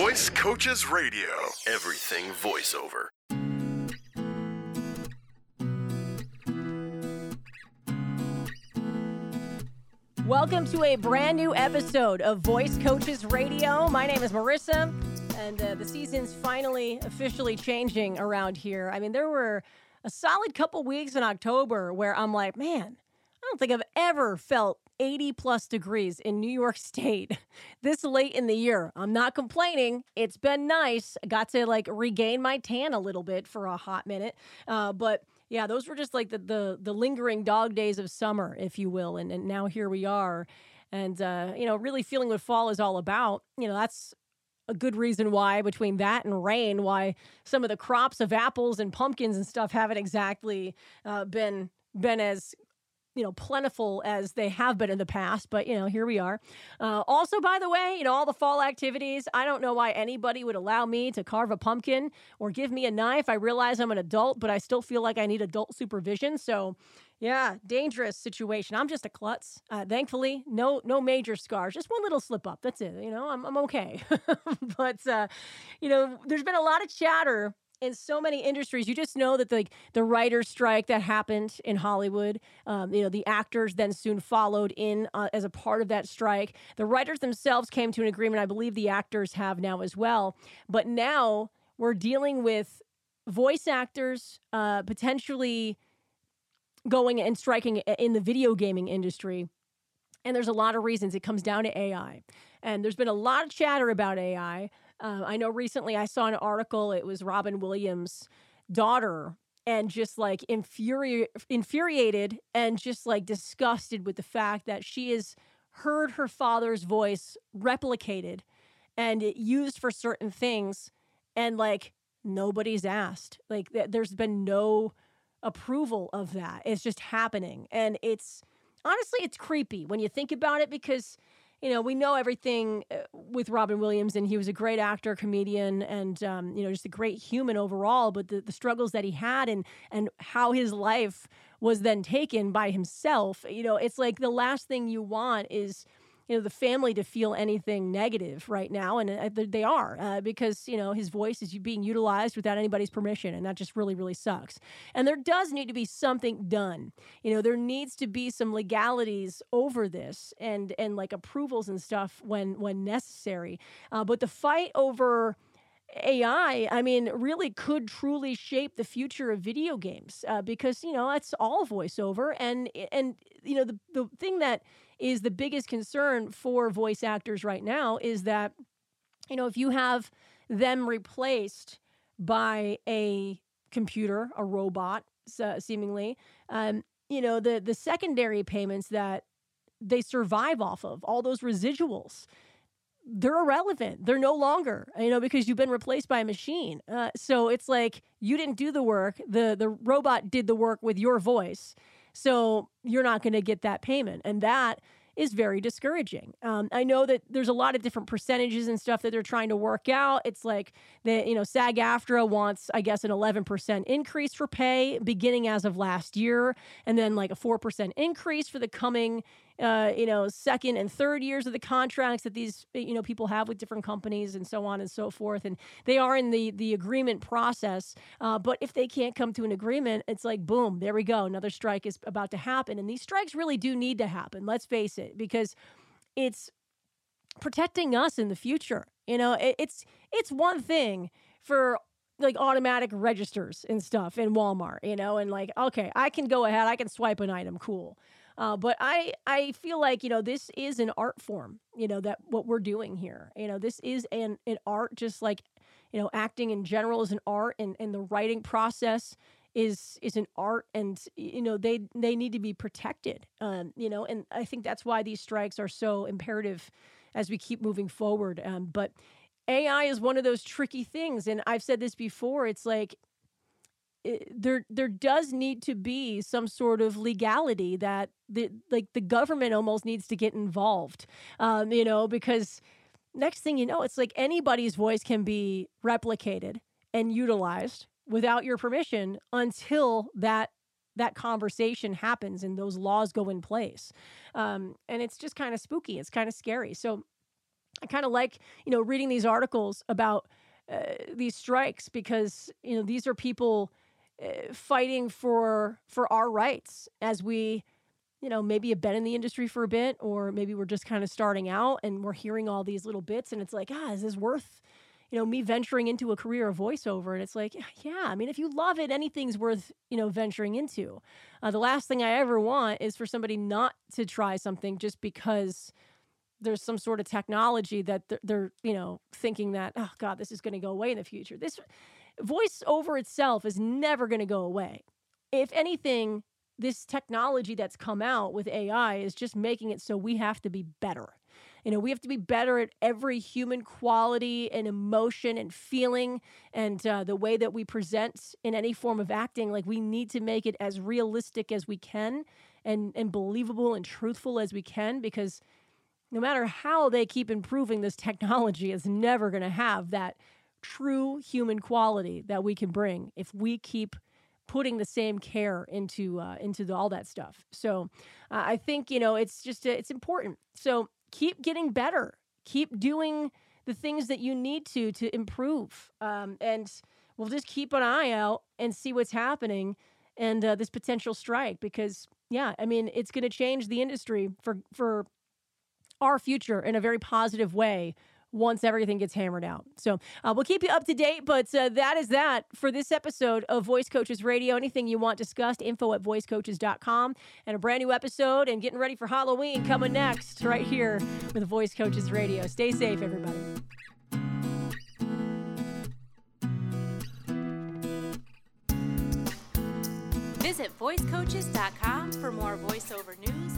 Voice Coaches Radio. Everything voiceover. Welcome to a brand new episode of Voice Coaches Radio. My name is Marissa, and uh, the season's finally officially changing around here. I mean, there were a solid couple weeks in October where I'm like, man, I don't think I've ever felt 80 plus degrees in New York State this late in the year. I'm not complaining. It's been nice. Got to like regain my tan a little bit for a hot minute. Uh, but yeah, those were just like the, the, the lingering dog days of summer, if you will. And, and now here we are. And, uh, you know, really feeling what fall is all about. You know, that's a good reason why between that and rain why some of the crops of apples and pumpkins and stuff haven't exactly uh, been been as you know plentiful as they have been in the past but you know here we are. Uh, also by the way you know all the fall activities i don't know why anybody would allow me to carve a pumpkin or give me a knife. I realize i'm an adult but i still feel like i need adult supervision. So yeah dangerous situation. I'm just a klutz. Uh, thankfully no no major scars just one little slip up. That's it you know i'm, I'm okay. But uh, you know there's been a lot of chatter in so many industries, you just know that the the writer's strike that happened in Hollywood, um, you know, the actors then soon followed in uh, as a part of that strike. The writers themselves came to an agreement. I believe the actors have now as well. But now we're dealing with voice actors uh, potentially going and striking in the video gaming industry. And there's a lot of reasons. It comes down to AI. And there's been a lot of chatter about AI. Uh, I know recently I saw an article, it was Robin Williams' daughter, and just like infuri- infuriated and just like disgusted with the fact that she has heard her father's voice replicated and used for certain things. And like nobody's asked. Like th- there's been no approval of that. It's just happening. And it's honestly, it's creepy when you think about it because you know, we know everything uh, with Robin Williams, and he was a great actor, comedian, and um, you know, just a great human overall. But the, the struggles that he had, and and how his life was then taken by himself, you know, it's like the last thing you want is you know the family to feel anything negative right now and uh, they are uh, because you know his voice is being utilized without anybody's permission and that just really really sucks. And there does need to be something done. You know there needs to be some legalities over this and and like approvals and stuff when when necessary. Uh, but the fight over AI, I mean, really could truly shape the future of video games uh, because you know it's all voiceover, and and you know the the thing that is the biggest concern for voice actors right now is that, you know, if you have them replaced by a computer, a robot, uh, seemingly, um, you know, the the secondary payments that they survive off of, all those residuals, they're irrelevant. They're no longer, you know, because you've been replaced by a machine. Uh, so it's like you didn't do the work. the The robot did the work with your voice, so you're not going to get that payment. And that is very discouraging. Um, I know that there's a lot of different percentages and stuff that they're trying to work out. It's like the you know SAG AFTRA wants I guess an 11% increase for pay beginning as of last year, and then like a 4% increase for the coming uh, you know, second and third years of the contracts that these you know people have with different companies and so on and so forth, and they are in the the agreement process. Uh, but if they can't come to an agreement, it's like boom, there we go, another strike is about to happen, and these strikes really do need to happen. Let's face it, because it's protecting us in the future. You know, it, it's it's one thing for like automatic registers and stuff in Walmart, you know, and like, okay, I can go ahead, I can swipe an item, cool. Uh, but I I feel like you know this is an art form. You know that what we're doing here. You know this is an an art, just like you know acting in general is an art, and and the writing process is is an art and you know they they need to be protected um, you know and i think that's why these strikes are so imperative as we keep moving forward um, but ai is one of those tricky things and i've said this before it's like there there does need to be some sort of legality that the like the government almost needs to get involved um, you know because next thing you know it's like anybody's voice can be replicated and utilized without your permission until that that conversation happens and those laws go in place. Um, and it's just kind of spooky it's kind of scary. So I kind of like, you know, reading these articles about uh, these strikes because, you know, these are people fighting for for our rights as we you know, maybe have been in the industry for a bit, or maybe we're just kind of starting out and we're hearing all these little bits, and it's like, ah, is this worth, you know, me venturing into a career of voiceover? And it's like, yeah, I mean, if you love it, anything's worth, you know, venturing into. Uh, the last thing I ever want is for somebody not to try something just because there's some sort of technology that they're, they're you know, thinking that, oh God, this is going to go away in the future. This voiceover itself is never going to go away. If anything, this technology that's come out with AI is just making it so we have to be better. You know, we have to be better at every human quality and emotion and feeling and uh, the way that we present in any form of acting. Like, we need to make it as realistic as we can and, and believable and truthful as we can because no matter how they keep improving this technology, is never going to have that true human quality that we can bring if we keep putting the same care into uh, into the, all that stuff. So uh, I think you know it's just uh, it's important. So keep getting better. Keep doing the things that you need to to improve. Um, and we'll just keep an eye out and see what's happening and uh, this potential strike because yeah, I mean it's going to change the industry for for our future in a very positive way once everything gets hammered out. So uh, we'll keep you up to date, but uh, that is that for this episode of Voice Coaches Radio. Anything you want discussed, info at voicecoaches.com. And a brand new episode and getting ready for Halloween coming next right here with Voice Coaches Radio. Stay safe, everybody. Visit voicecoaches.com for more voiceover news